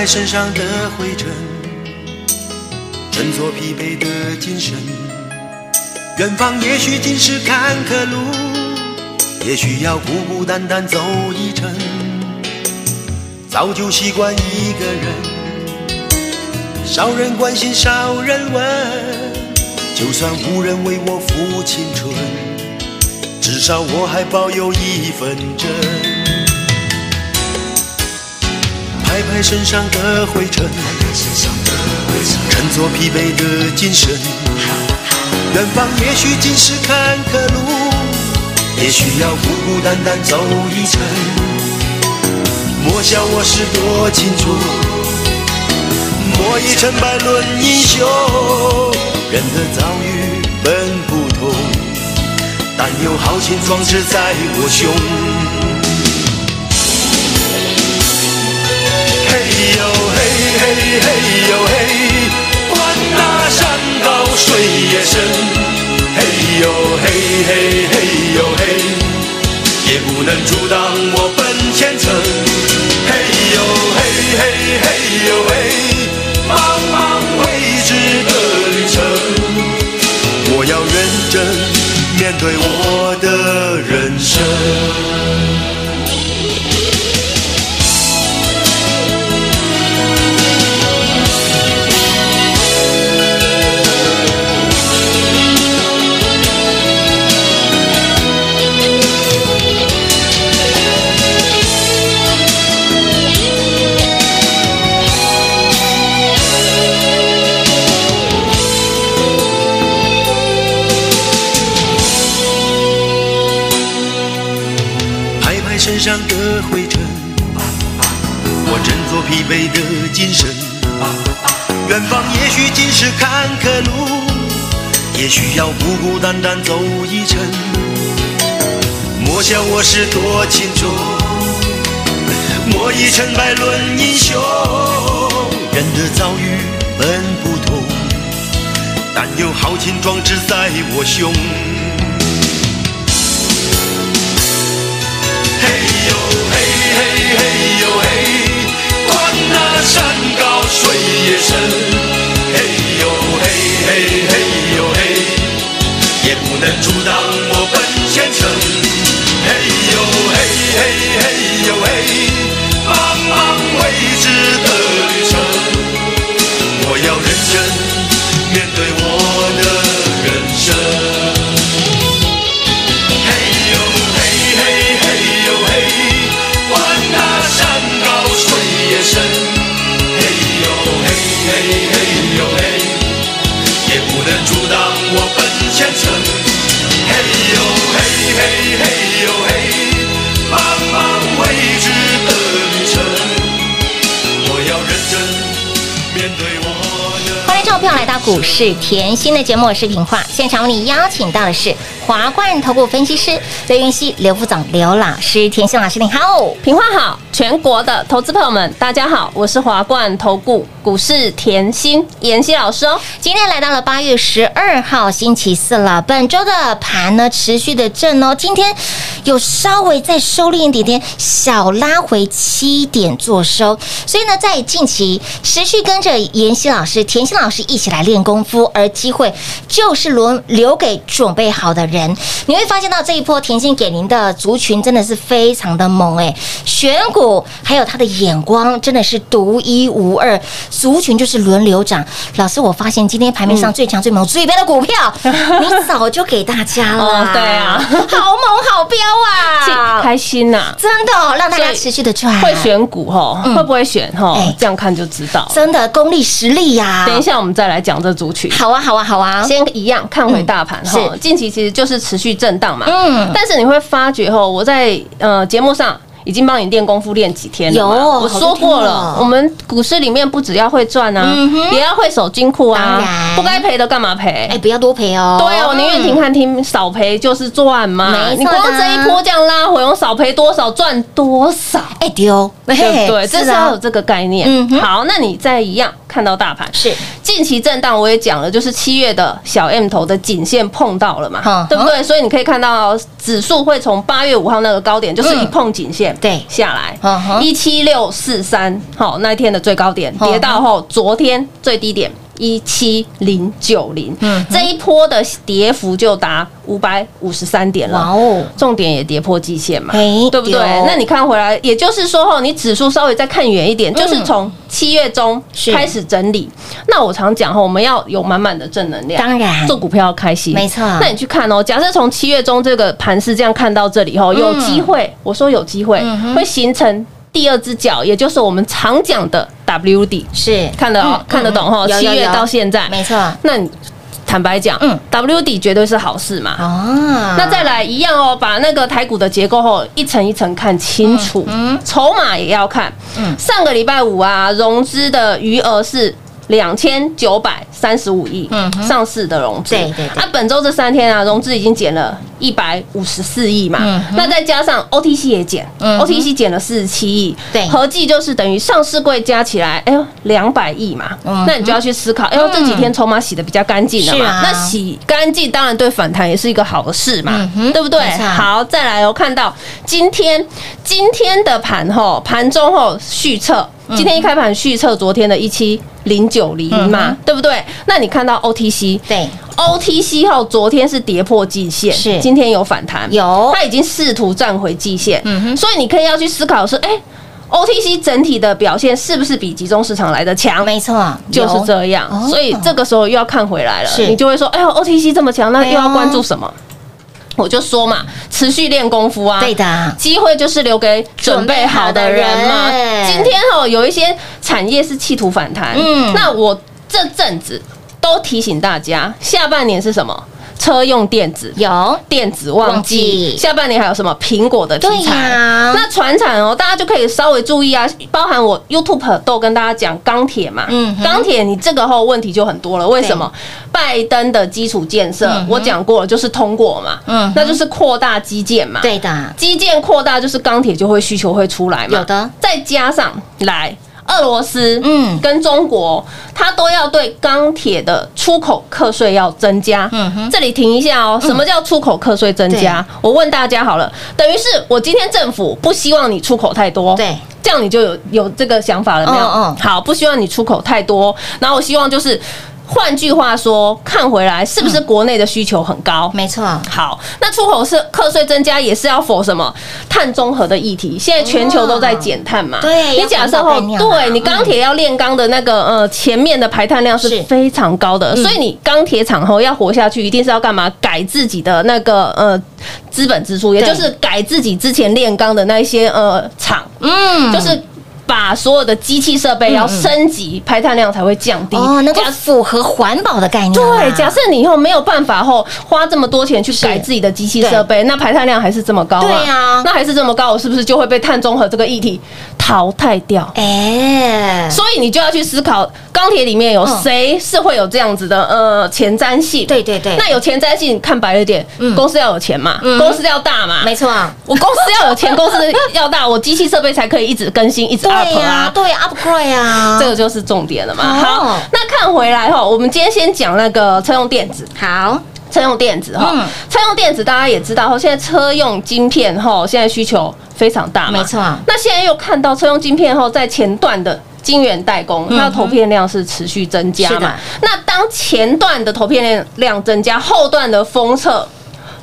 拍身上的灰尘，振作疲惫的精神。远方也许尽是坎坷路，也许要孤孤单单走一程。早就习惯一个人，少人关心少人问。就算无人为我付青春，至少我还保有一份真。拍拍身上的灰尘，振作疲惫的精神。远方也许尽是坎坷路，也许要孤孤单单走一程。莫笑我是多情种，莫以成败论英雄。人的遭遇本不同，但有豪情壮志在我胸。嘿嘿嘿呦嘿，管那山高水也深。嘿呦嘿嘿嘿呦嘿，也不能阻挡我奔前程。嘿需要孤孤单单走一程。莫笑我是多情种，莫以成败论英雄。人的遭遇本不同，但有豪情壮志在我胸。嘿呦嘿嘿嘿呦嘿，管那山高水也深。能阻挡股市甜心的节目，我是平化。现场为你邀请到的是华冠投顾分析师刘云熙、刘副总、刘老师，甜心老师你好。平话好，全国的投资朋友们，大家好，我是华冠投顾股市甜心妍希老师哦。今天来到了八月十二号星期四了，本周的盘呢持续的震哦，今天有稍微再收敛一点点，小拉回七点做收，所以呢，在近期持续跟着妍希老师、甜心老师一起来练功夫，而机会就是轮留给准备好的人。你会发现到这一波甜心给您的族群真的是非常的猛哎，选股还有他的眼光真的是独一无二，族群就是轮流涨。老师，我发现今天盘面上 最强、最猛、最标的股票，你早就给大家了对啊好猛好标啊！开心呐、真的哦让大家持续的赚，会选股哈，会不会选哈哎？这样看就知道。真的功力实力呀、等一下我们再来讲这族群。好啊，好啊，好啊，先一样看回大盘哈嗯，近期其实就是持续震荡嘛。嗯但是你会发觉哈，我在呃节目上。已经帮你练功夫练几天了有我说过了了，我们股市里面不只要会赚啊，也要会守金库当啊然，不该赔的干嘛赔？哎，不要多赔哦。对啊，我宁愿停看听，少赔就是赚嘛。你光这一波这样拉回，我少赔多少赚多少，哎丢，对不对？这是要有啊这个概念。嗯。好，那你再一样看到大盘。是。近期震荡，我也讲了，就是七月的小 M 头的颈线碰到了嘛哼，对不对？所以你可以看到指数会从八月五号那个高点，就是一嗯碰颈线，对。下来。一七六四三，好，那一天的最高点跌到后，昨天最低点。一七零九零嗯，这一波的跌幅就达五百五十三点了。哇哦，重点也跌破季线嘛，对不对？那你看回来，也就是说哈，你指数稍微再看远一点，就是从七月中开始整理。那我常讲哈，我们要有满满的正能量，当然。做股票要开心，没错。那你去看哦，假设从七月中这个盘势这样看到这里后，有机会，我说有机会会形成第二只脚，也就是我们常讲的 W 底，是。看得哦嗯看得懂哈？七月到现在，没错。那你坦白讲，嗯，W 底绝对是好事嘛。啊。那再来一样哦，把那个台股的结构后一层一层看清楚，嗯嗯。筹码也要看。嗯。上个礼拜五啊，融资的余额是。两千九百三十五亿嗯上市的融资，对对对。啊，本周这三天啊，融资已经减了一百五十四亿嘛。嗯，那再加上 OTC 也减嗯，OTC 减了四十七亿，对。合计就是等于上市柜加起来，哎呦，两百亿嘛。嗯，那你就要去思考，哎呦，这几天筹码洗的比较干净了是啊嘛，那洗干净当然对反弹也是一个好事嘛嗯，对不对？好，再来哦，看到今天今天的盘后盘中后续测，嗯。今天一开盘续测昨天的一七零九零嗯嘛，对不对？那你看到 OTC 对。OTC 后昨天是跌破季线，是。今天有反弹，有。它已经试图站回季线，嗯哼。所以你可以要去思考说，哎，OTC 整体的表现是不是比集中市场来的强？没错，就是这样哦，所以这个时候又要看回来了，是。你就会说，哎呦，OTC 这么强，那又要关注什么？我就说嘛，持续练功夫啊，对的。机会就是留给准备好的人嘛。今天哦，有一些产业是企图反弹，嗯。那我这阵子都提醒大家，下半年是什么？车用电子。有。电子旺旺季季，下半年还有什么苹果的题对材？呀。那船产哦，大家就可以稍微注意啊，包含我 YouTube 都跟大家讲钢铁嘛，嗯哼。钢铁你这个后问题就很多了，为什么？拜登的基础建设嗯我讲过了，就是通过嘛，嗯那就是扩大基建嘛，对的，基建扩大就是钢铁就会需求会出来嘛，有的，再加上来。俄罗斯，嗯嗯，跟中国，它都要对钢铁的出口课税要增加。嗯哼这里停一下哦，什么叫出口课税增加？我问大家好了，等于是我今天政府不希望你出口太多，对，这样你就有有这个想法了没有？嗯嗯好，不希望你出口太多，然后我希望就是，换句话说，看回来是不是国内的需求很高？没错，好，那出口是课税增加，也是要否什么碳中和的议题？现在全球都在减碳嘛。对你假设后对你钢铁要炼钢的那个呃前面的排碳量是是非常高的，所以你钢铁厂后要活下去，一定是要干嘛？改自己的那个呃资本支出，也就是改自己之前炼钢的那一些呃厂，嗯就是。把所有的机器设备要升级，排碳量才会降低。哦，那个符合环保的概念啊，对，假设你以后没有办法后花这么多钱去改自己的机器设备，那排碳量还是这么高对啊。那还是这么高，我是不是就会被碳中和这个议题淘汰掉？哎，所以你就要去思考，钢铁里面有嗯。谁是会有这样子的呃前瞻性？对对对。那有前瞻性，看白了一点，公司要有钱嘛，嗯。公司要大嘛，没错，我公司要有钱，公司要大，我机器设备才可以一直更新，一直对 up 呀啊，。对，upgrade 啊，这个就是重点了嘛。哦。好，那看回来哈，我们今天先讲那个车用电子。好，车用电子哈嗯，车用电子大家也知道，现在车用晶片哈，现在需求非常大嘛，没错。那现在又看到车用晶片后，在前段的晶圆代工，嗯它的投片量是持续增加是的。嘛。那当前段的投片量量增加，后段的封测，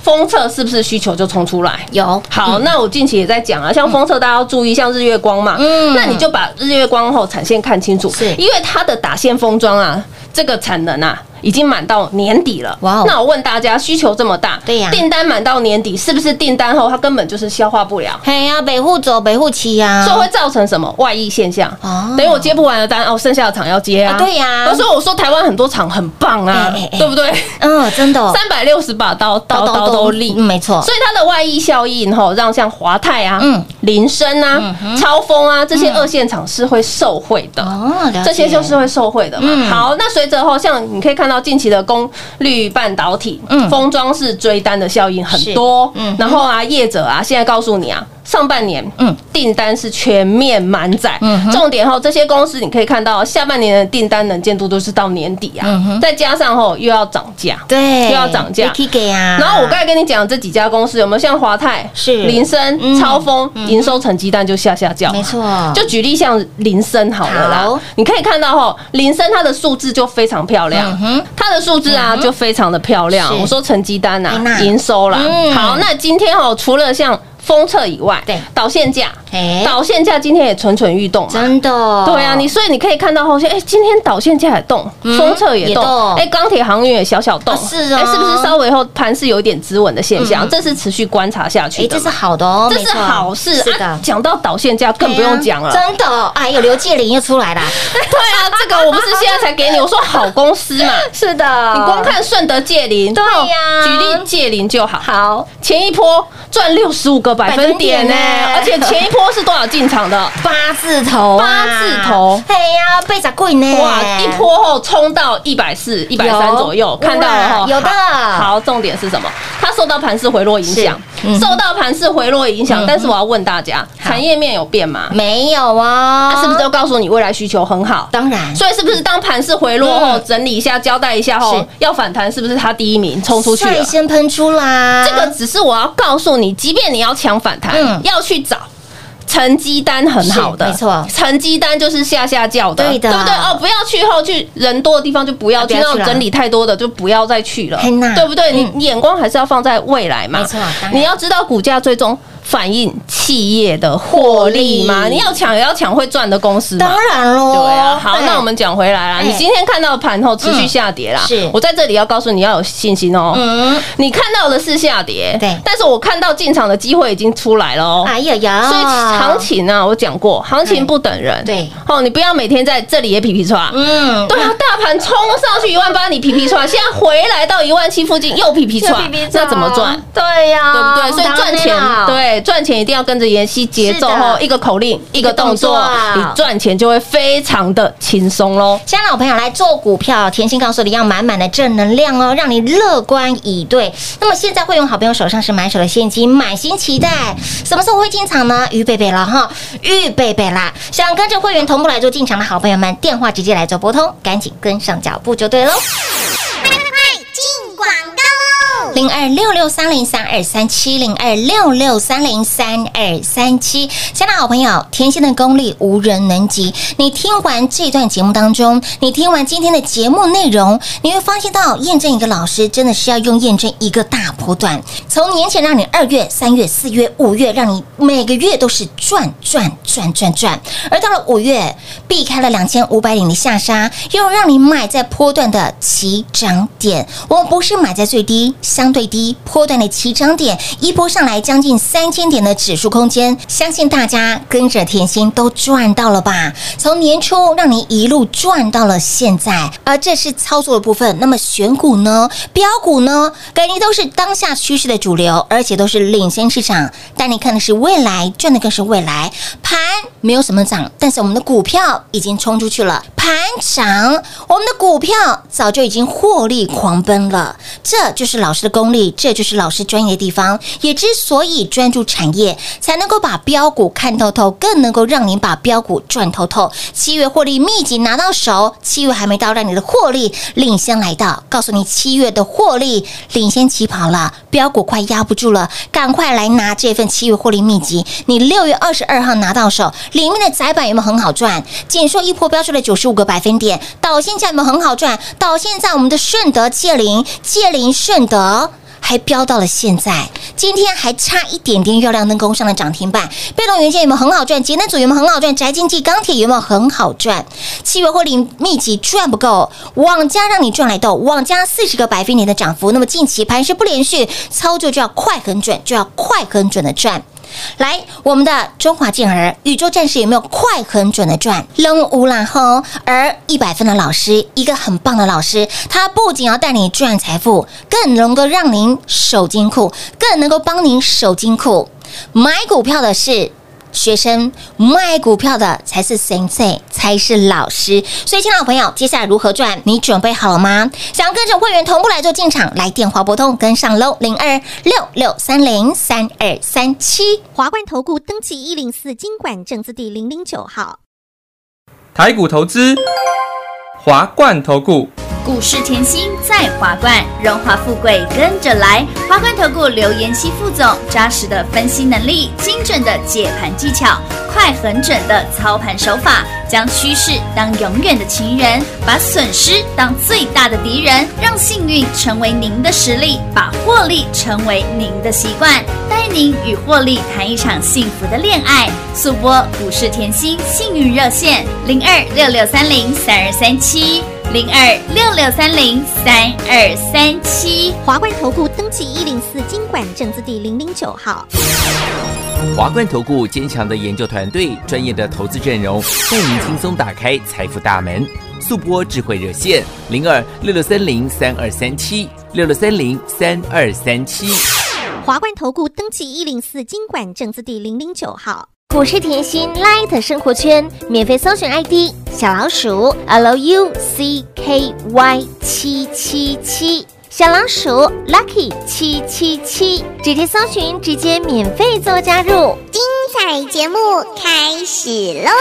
封测是不是需求就冲出来？有。好，那我近期也在讲啊，像封测大家要注意，像日月光嘛，嗯。那你就把日月光后产线看清楚，是。因为它的打线封装啊，这个产能啊，已经满到年底了。哇哦那我问大家，需求这么大，对呀订单满到年底，是不是订单后它根本就是消化不了？嘿呀，北户走，北户期呀，所以会造成什么外溢现象？哦等于我接不完的单，哦，剩下的厂要接啊。啊对呀所以我说台湾很多厂很棒啊对不对？嗯，真的哦，三百六十把刀，刀刀都利。嗯没错，所以它的外溢效应吼，让像华泰啊、嗯林森啊、超风啊这些二线厂是会受惠的。哦，这些就是会受惠的嘛。嗯好，那随着后，像你可以看到近期的功率半导体、嗯封装式追单的效应很多。嗯然后啊，业者啊，现在告诉你啊。上半年，嗯。嗯，订单是全面满载，嗯重点后，这些公司你可以看到，下半年的订单能见度都是到年底啊，嗯哼。再加上后又要涨价，对，又要涨价。给啊，然后我刚才跟你讲这几家公司有没有像华泰、是。林森、嗯。超风营收成绩单就下下降，没错，就举例像林森好了好。啦，你可以看到哈，林森它的数字就非常漂亮。嗯，它的数字啊就非常的漂亮。我说成绩单哎那。啊，营收啦。嗯。好，那今天哦，除了像封测以外，对。导线价哎，导线价今天也蠢蠢欲动嘛。真的，对啊，你所以你可以看到后线，哎，今天导线价也动，嗯封测也也动。动，哎，钢铁航运也小小动，啊是啊哎，是不是稍微后盘是有一点止稳的现象？嗯。这是持续观察下去哎。这是好的哦，这是好事，是的。啊。讲到导线价更不用讲了，真的。哦，哎呦，刘介林又出来了，对啊，这个我不是现在才给你，我说好公司嘛。是的。你光看顺德界林，对呀。哦举例界林就好。好。前一波赚六十五个百分点呢而且前一波是多少进场的？八字头啊，八字头哎呀，被砸贵呢？哇，一波后冲到一百四、一百三左右，看到了哈。有的好，好重点是什么？它受到盘势回落影响嗯，受到盘势回落影响嗯。但是我要问大家，产业面有变吗？没有啊，它是不是都告诉你未来需求很好？当然，所以是不是当盘势回落后，嗯整理一下，交代一下后，要反弹，是不是它第一名冲出去了率？先喷出啦，这个只是我要告诉你，即便你要抢反弹，嗯。要去找。成绩单很好的，没错。成绩单就是下下叫的，对的。对不对？哦，不要去后去人多的地方就不要去，那种整理太多的就不要再去了，对不对？嗯。你眼光还是要放在未来嘛，没错你要知道股价最终反映企业的获利吗，利你要抢也要抢会赚的公司嘛当。然喽，对啊，好，哎那我们讲回来啦。哎你今天看到盘后持续下跌啦，嗯是我在这里要告诉你要有信心哦。嗯，你看到的是下跌，对但是我看到进场的机会已经出来了哦。哎呀呀，所以行情啊，我讲过，行情不等人。对，哦，你不要每天在这里也皮皮刷。嗯，对啊，大盘冲上去一万八，你皮皮刷，现在回来到一万七附近又皮皮刷，那怎么赚？？对呀，对不对？所以赚钱，对赚钱一定要跟着妍希节奏哦，一个口令，一个动作你赚钱就会非常的轻松喽。亲爱的老朋友来做股票，甜心告诉你要满满的正能量哦，让你乐观以对。那么现在会用好朋友手上是满手的现金，满心期待，什么时候会进场呢？预备备了哈，预备备啦！想跟着会员同步来做进场的好朋友们，电话直接来做拨通，赶紧跟上脚步就对喽。零二六六三零三二三七零二六六三零三二三七，亲爱的好朋友，甜心的功力无人能及。你听完这段节目当中，你听完今天的节目内容，你会发现到验证一个老师真的是要用验证一个大波段。从年前让你二月、三月、四月、五月，让你每个月都是赚赚赚赚赚，而到了五月，避开了两千五百点的下杀，又让你买在波段的起涨点。我们不是买在最低，相相对低波段的起涨点，一波上来将近三千点的指数空间，相信大家跟着甜心都赚到了吧？从年初让你一路赚到了现在，而这是操作的部分。那么选股呢？标股呢？感觉都是当下趋势的主流，而且都是领先市场。但你看的是未来，赚的更是未来。盘没有什么涨，但是我们的股票已经冲出去了。盘涨，我们的股票早就已经获利狂奔了。这就是老师的功力，这就是老师专业的地方。也之所以专注产业，才能够把标股看透透，更能够让您把标股赚透透。七月获利秘籍拿到手，七月还没到，让你的获利领先来到。告诉你，七月的获利领先起跑了，标股快压不住了，赶快来拿这份七月获利秘籍。你六月二十二号拿到手，里面的窄板有没有很好赚？紧缩一波标出了九十五个百分点，导线价有没有很好赚？导线在我们的顺德界林、界林顺德。还飙到了现在，今天还差一点点月亮灯攻上了涨停板。被动元件有没有很好赚？节能组有没有很好赚？宅经济、钢铁有没有很好赚？七月获利密集赚不够，网家让你赚来豆，网家四十个百分点的涨幅，那么近期盘势不连续，操作就要快很准，就要快很准的赚。来，我们的中华健儿宇宙战士有没有快很准的赚？扔无然后，而一百分的老师，一个很棒的老师，他不仅要带你赚财富，更能够让您守金库，更能够帮您守金库。买股票的是。学生卖股票的才是神 y 才是老师。所以，亲爱的朋友，接下来如何赚？你准备好了吗？想要跟着会员同步来做进场，来电话拨通跟上喽，零二六六三零三二三七。华冠投顾登记一零四经管证字第零零九号。台股投资，华冠投顾。股市甜心在华冠，荣华富贵跟着来。华冠投顾刘延熙副总，扎实的分析能力，精准的解盘技巧，快狠准的操盘手法，将趋势当永远的情人，把损失当最大的敌人，让幸运成为您的实力，把获利成为您的习惯，带您与获利谈一场幸福的恋爱。速播股市甜心幸运热线零二六六三零三二三七。零二六六三零三二三七，华冠投顾登记一零四经管证字第零零九号。华冠投顾坚强的研究团队，专业的投资阵容，带您轻松打开财富大门。速播智慧热线零二六六三零三二三七六六三零三二三七。华冠投顾登记一零四经管证字第零零九号。股市甜心 Light 生活圈免费搜寻 ID 小老鼠 Lucky 七七七，小老鼠 Lucky 七七七，直接搜寻，直接免费做加入。精彩节目开始喽！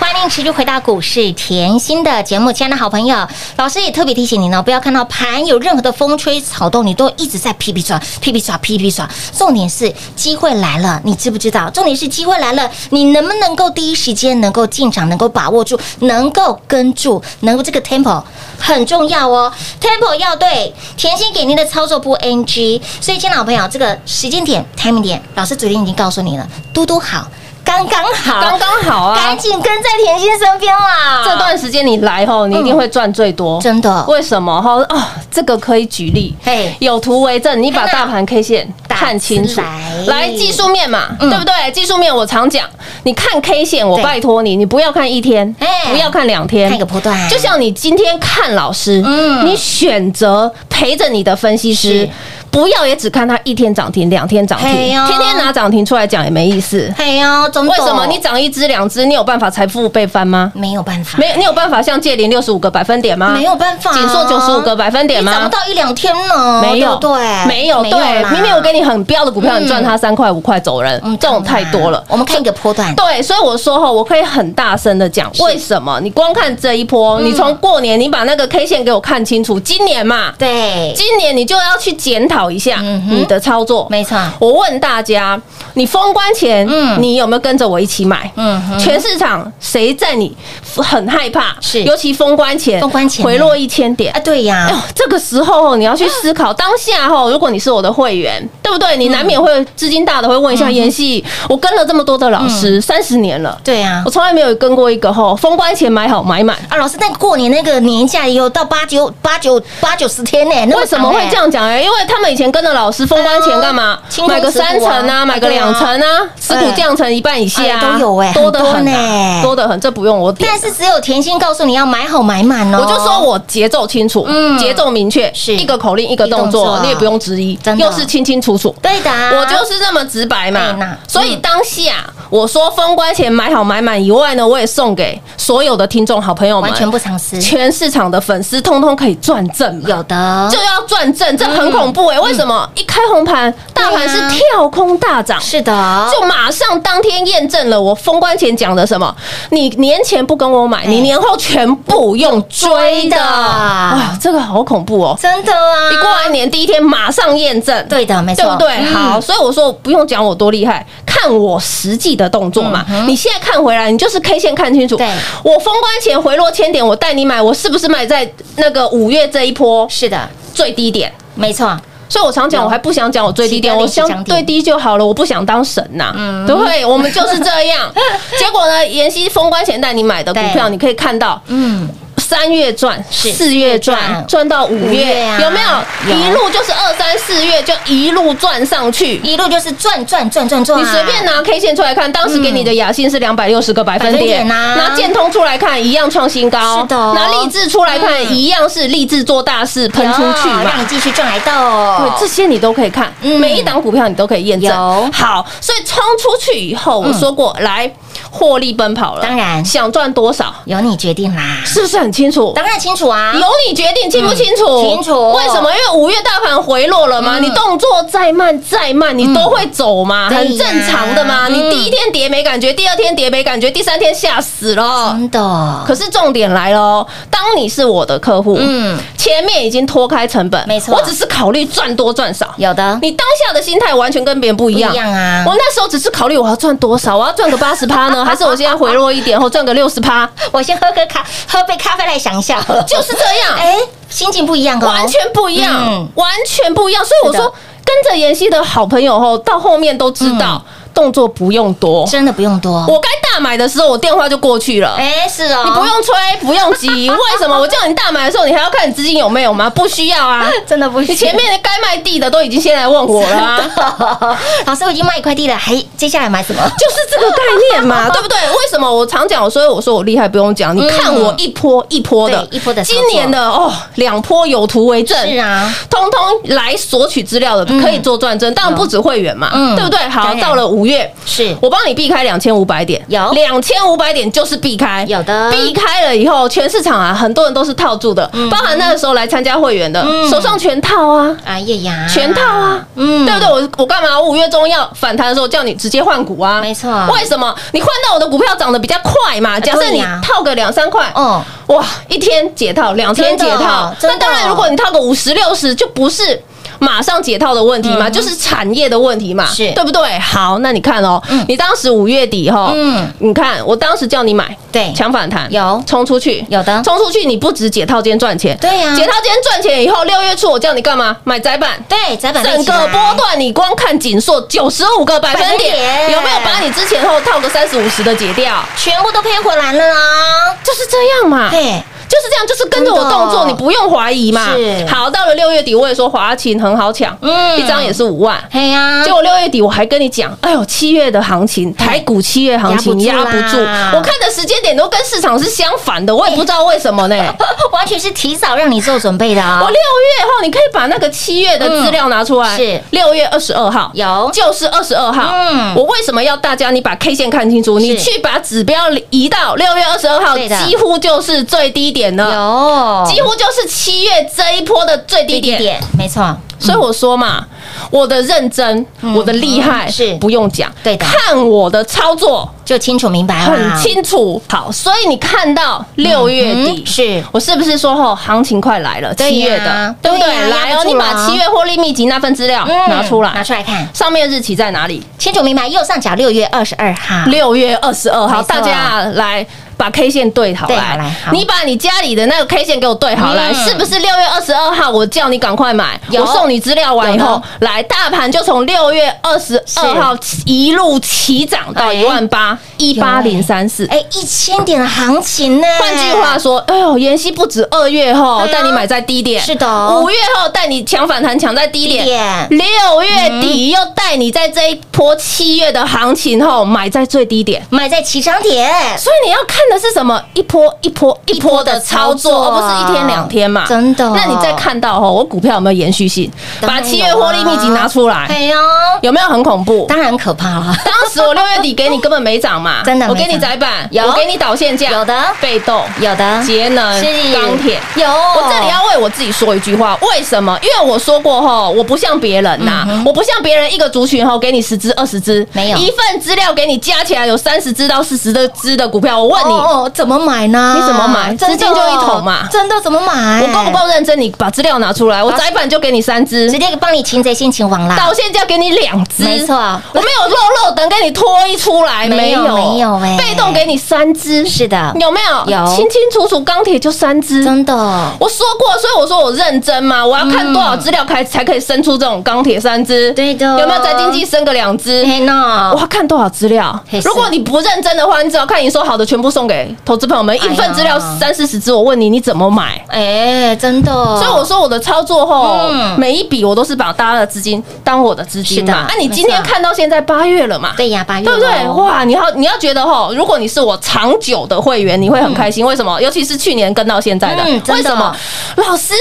欢迎持续回到股市甜心的节目，亲爱的好朋友，老师也特别提醒您哦，不要看到盘有任何的风吹草动，你都一直在噼噼刷、噼噼刷、噼噼刷。重点是机会来了，你知不知道？重点是机会来了，你能不能够第一时间能够进场，能够把握住，能够跟住，能够这个 tempo 很重要哦，tempo 要对，甜心给您的操作不 NG。所以，亲爱的好朋友，这个时间点 timing 点，老师昨天已经告诉你了，嘟嘟好。刚刚好，刚刚好啊！赶紧跟在甜心身边啦！这段时间你来后，你一定会赚最多，真的。为什么哈？啊，这个可以举例，嘿，有图为证。你把大盘 K 线看清楚，来技术面嘛，对不对？技术面我常讲，你看 K 线，我拜托你，你不要看一天，不要看两天，看个波段。就像你今天看老师，嗯，你选择陪着你的分析师。不要也只看它一天涨停、两天涨停，天天拿涨停出来讲也没意思。哎呀，为什么你涨一只、两只，你有办法财富倍翻吗？没有办法。没，你有办法像借零六十五个百分点吗？没有办法。紧缩九十五个百分点吗？涨不到一两天呢。没有，对，没有，对。明明我给你很标的股票，你赚它三块五块走人，这种太多了。我们看一个波段。对，所以我说哈，我可以很大声的讲，为什么？你光看这一波，你从过年你把那个 K 线给我看清楚，今年嘛，对，今年你就要去检讨一下。你的操作没错，我问大家，你封关前，嗯，你有没有跟着我一起买？嗯，全市场谁在你很害怕？是，尤其封关前，封关前回落一千点啊，对呀。这个时候你要去思考当下哈，如果你是我的会员，对不对？你难免会资金大的会问一下妍希，我跟了这么多的老师三十年了，对呀，我从来没有跟过一个哈封关前买好买满啊。老师，那过年那个年假也有到八九八九八九十天呢，为什么会这样讲？哎，因为他们以前跟着老师。封关前干嘛？买个三层啊，买个两层啊，持股降成一半以下都有哎，多的很呢，多的很。这不用我点，但是只有甜心告诉你要买好买满哦。我就说我节奏清楚，嗯，节奏明确，是一个口令一个动作，你也不用质疑，又是清清楚楚。对的，我就是这么直白嘛。所以当下我说封关前买好买满以外呢，我也送给所有的听众好朋友们，完全不藏私，全市场的粉丝通通可以赚正，有的就要赚正，这很恐怖哎。为什么一开？开红盘，大盘是跳空大涨，是的，就马上当天验证了我封关前讲的什么？你年前不跟我买，你年后全部用追的，哇，这个好恐怖哦！真的啊，你过完年第一天马上验证，对的，没错，对不对？好，所以我说不用讲我多厉害，看我实际的动作嘛。你现在看回来，你就是 K 线看清楚。对，我封关前回落千点，我带你买，我是不是买在那个五月这一波？是的，最低点。没错，所以我常讲，我还不想讲我最低点，我相对低就好了，我不想当神呐。嗯，对，我们就是这样。结果呢，妍希封关前带你买的股票，你可以看到，嗯。三月赚，四月赚，赚到五月，有没有？一路就是二三四月就一路赚上去，一路就是赚赚赚赚赚。你随便拿 K 线出来看，当时给你的雅信是两百六十个百分点呐。拿建通出来看，一样创新高。是的。拿励志出来看，一样是励志做大事喷出去嘛，让你继续赚来的。对，这些你都可以看，每一档股票你都可以验证。好，所以冲出去以后，我说过来。获利奔跑了，当然想赚多少由你决定啦，是不是很清楚？当然清楚啊，由你决定，清不清楚？清楚。为什么？因为五月大盘回落了嘛，你动作再慢再慢，你都会走嘛，很正常的嘛。你第一天跌没感觉，第二天跌没感觉，第三天吓死了，真的。可是重点来了，当你是我的客户，嗯，前面已经脱开成本，没错，我只是考虑赚多赚少。有的，你当下的心态完全跟别人不一样，一样啊。我那时候只是考虑我要赚多少，我要赚个八十趴呢。还是我现在回落一点，后赚个六十趴，我先喝个咖，喝杯咖啡来想一下，就是这样。哎，心情不一样哦，完全不一样，完全不一样。所以我说，跟着妍希的好朋友后，到后面都知道。动作不用多，真的不用多。我该大买的时候，我电话就过去了。哎，是哦，你不用催，不用急。为什么？我叫你大买的时候，你还要看你资金有没有吗？不需要啊，真的不需要。你前面该卖地的都已经先来问我了。老师，我已经卖一块地了，还接下来买什么？就是这个概念嘛，对不对？为什么我常讲？所以我说我厉害，不用讲。你看我一波一波的，一波的，今年的哦，两波有图为证。是啊，通通来索取资料的可以做转正，当然不止会员嘛，对不对？好，到了五月是。我帮你避开两千五百点，有。两千五百点就是避开，有的。避开了以后，全市场啊，很多人都是套住的，包含那个时候来参加会员的，手上全套啊，哎呀呀，全套啊，嗯，对不对？我我干嘛？我五月中要反弹的时候叫你直接换股啊，没错。为什么？你换到我的股票涨得比较快嘛？假设你套个两三块，嗯，哇，一天解套，两天解套，那当然，如果你套个五十六十，就不是。马上解套的问题嘛，就是产业的问题嘛，是。对不对？好，那你看哦，你当时五月底哈，嗯，你看我当时叫你买，对，抢反弹有。冲出去，有的。冲出去，你不止解套今天赚钱，对呀，解套今天赚钱以后，六月初我叫你干嘛？买窄板，对，窄板整个波段你光看紧缩九十五个百分点，有没有把你之前后套个三十五十的解掉？全部都偏回来了啊，就是这样嘛，嘿。就是这样，就是跟着我动作，你不用怀疑嘛。好，到了六月底，我也说华勤很好抢，嗯，一张也是五万。嘿呀，结果六月底我还跟你讲，哎呦，七月的行情，台股七月行情压不住。我看的时间点都跟市场是相反的，我也不知道为什么呢？完全是提早让你做准备的啊。我六月后，你可以把那个七月的资料拿出来。是六月二十二号有，就是二十二号。嗯，我为什么要大家你把 K 线看清楚？你去把指标移到六月二十二号，几乎就是最低点了。有。几乎就是七月这一波的最低点，没错。所以我说嘛，我的认真，我的厉害是不用讲，对的。看我的操作就清楚明白了，很清楚。好，所以你看到六月底，是我是不是说后行情快来了？七月的，对不对？来哦，你把七月获利秘籍那份资料拿出来，拿出来看，上面日期在哪里？清楚明白，右上角六月二十二号，六月二十二号，大家来。把 K 线对好来，你把你家里的那个 K 线给我对好来，是不是六月二十二号？我叫你赶快买，我送你资料完以后，来大盘就从六月二十二号一路起涨到一万八一八零三四，哎，一千点的行情呢？换句话说，哎呦，妍希不止二月后带你买在低点，是的，五月后带你抢反弹抢在低点，六月底又带你在这一波七月的行情后买在最低点，买在起涨点，所以你要看。那是什么？一波一波一波的操作，而不是一天两天嘛？真的。那你再看到哦，我股票有没有延续性？把七月获利秘籍拿出来。对呀。有没有很恐怖？当然可怕了。当时我 六月底给你根本没涨嘛，真的。我给你窄板，有。我给你导线价，有的。被动，有的。节能，钢铁，有。我这里要为我自己说一句话，为什么？因为我说过哈，我不像别人呐，我不像别人一个族群哈，给你十只二十只，没有一份资料给你加起来有三十只到四十的只的股票。我问你。哦，怎么买呢？你怎么买？资金就一桶嘛，真的怎么买？我够不够认真？你把资料拿出来，我窄板就给你三只，直接帮你擒贼先擒王啦。到现在给你两只，没错，我没有肉肉等给你拖一出来，没有没有哎，被动给你三只，是的，有没有？有，清清楚楚，钢铁就三只，真的。我说过，所以我说我认真嘛，我要看多少资料才才可以生出这种钢铁三只，对的。有没有在经济生个两只？嘿喏，我要看多少资料？如果你不认真的话，你只要看你说好的，全部送给投资朋友们，一份资料三四十只，我问你，你怎么买？哎，真的。所以我说我的操作后，每一笔我都是把大家的资金当我的资金嘛。那你今天看到现在八月了嘛？对呀，八月，对不对？哇，你要你要觉得吼，如果你是我长久的会员，你会很开心。为什么？尤其是去年跟到现在的，为什么？老师，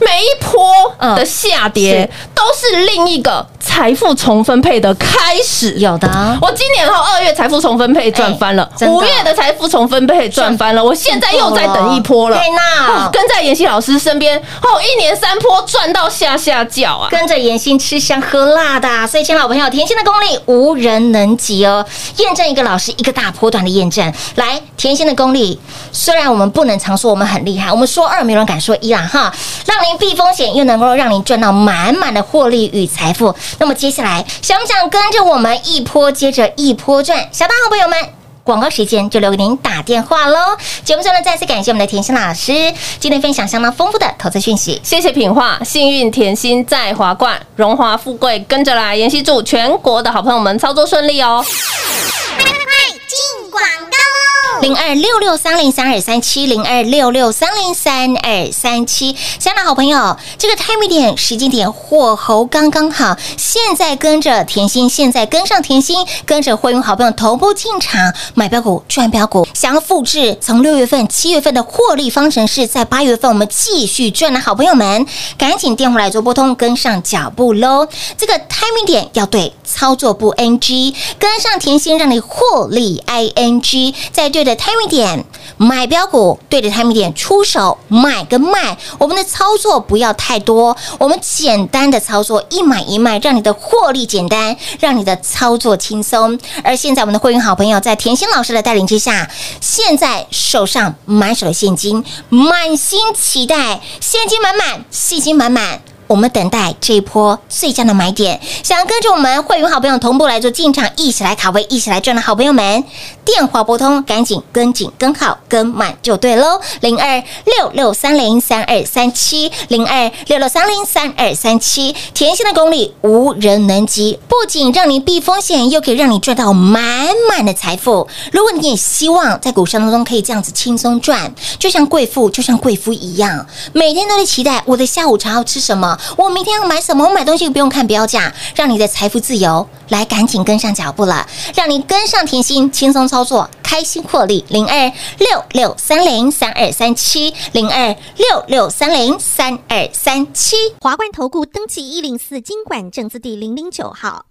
每一波的下跌都是另一个财富重分配的开始。有的，我今年后二月财富重分配赚翻了，五月的财富重分配赚翻了，我现在又在等一波了。对呐，跟在妍希老师身边，哦，一年三波赚到下下脚啊！跟着妍希吃香喝辣的，所以，亲老朋友，甜心的功力无人能及哦。验证一个老师一个大波段的验证，来，甜心的功力，虽然我们不能常说我们很厉害，我们说二没人敢说一啦哈，让您避风险，又能够让您赚到满满的获利与财富。那么接下来，想不想跟着我们一波接着一波赚？小大好朋友们。广告时间就留给您打电话喽。节目中呢，再次感谢我们的甜心老师今天分享相当丰富的投资讯息。谢谢品画，幸运甜心在华冠，荣华富贵跟着来。妍希祝全国的好朋友们操作顺利哦。快快快，进广告。零二六六三零三二三七零二六六三零三二三七，香港好朋友，这个 time 点时间点火候刚刚好，现在跟着甜心，现在跟上甜心，跟着会员好朋友同步进场买标股赚标股，想要复制从六月份、七月份的获利方程式，在八月份我们继续赚的好朋友们，赶紧电话来做拨通，跟上脚步喽。这个 time 点要对，操作不 NG，跟上甜心，让你获利 ING，在这对。的 timing 点买标股，对着 timing 点出手买跟卖，我们的操作不要太多，我们简单的操作一买一卖，让你的获利简单，让你的操作轻松。而现在我们的会员好朋友在甜心老师的带领之下，现在手上满手的现金，满心期待，现金满满，信心满满。我们等待这一波最佳的买点，想要跟着我们会员好朋友同步来做进场，一起来卡位，一起来赚的好朋友们，电话拨通，赶紧跟紧跟好跟满就对喽。零二六六三零三二三七，零二六六三零三二三七，甜心的功力无人能及，不仅让你避风险，又可以让你赚到满满的财富。如果你也希望在股市当中可以这样子轻松赚，就像贵妇，就像贵妇一样，每天都在期待我的下午茶要吃什么我明天要买什么？我买东西不用看标价，让你的财富自由来，赶紧跟上脚步了，让你跟上甜心，轻松操作，开心获利。零二六六三零三二三七，零二六六三零三二三七，华冠投顾登记一零四经管证字第零零九号，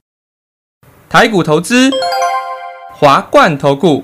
台股投资，华冠投顾。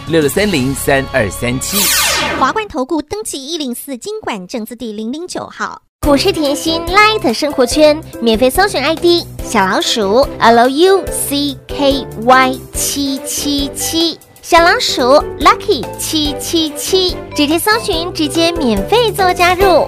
六六三零三二三七。华冠投顾登记一零四经管证字第零零九号。股市甜心 Light 生活圈免费搜寻 ID 小老鼠 Lucky 七七七，小老鼠 Lucky 七七七，直接搜寻，直接免费做加入。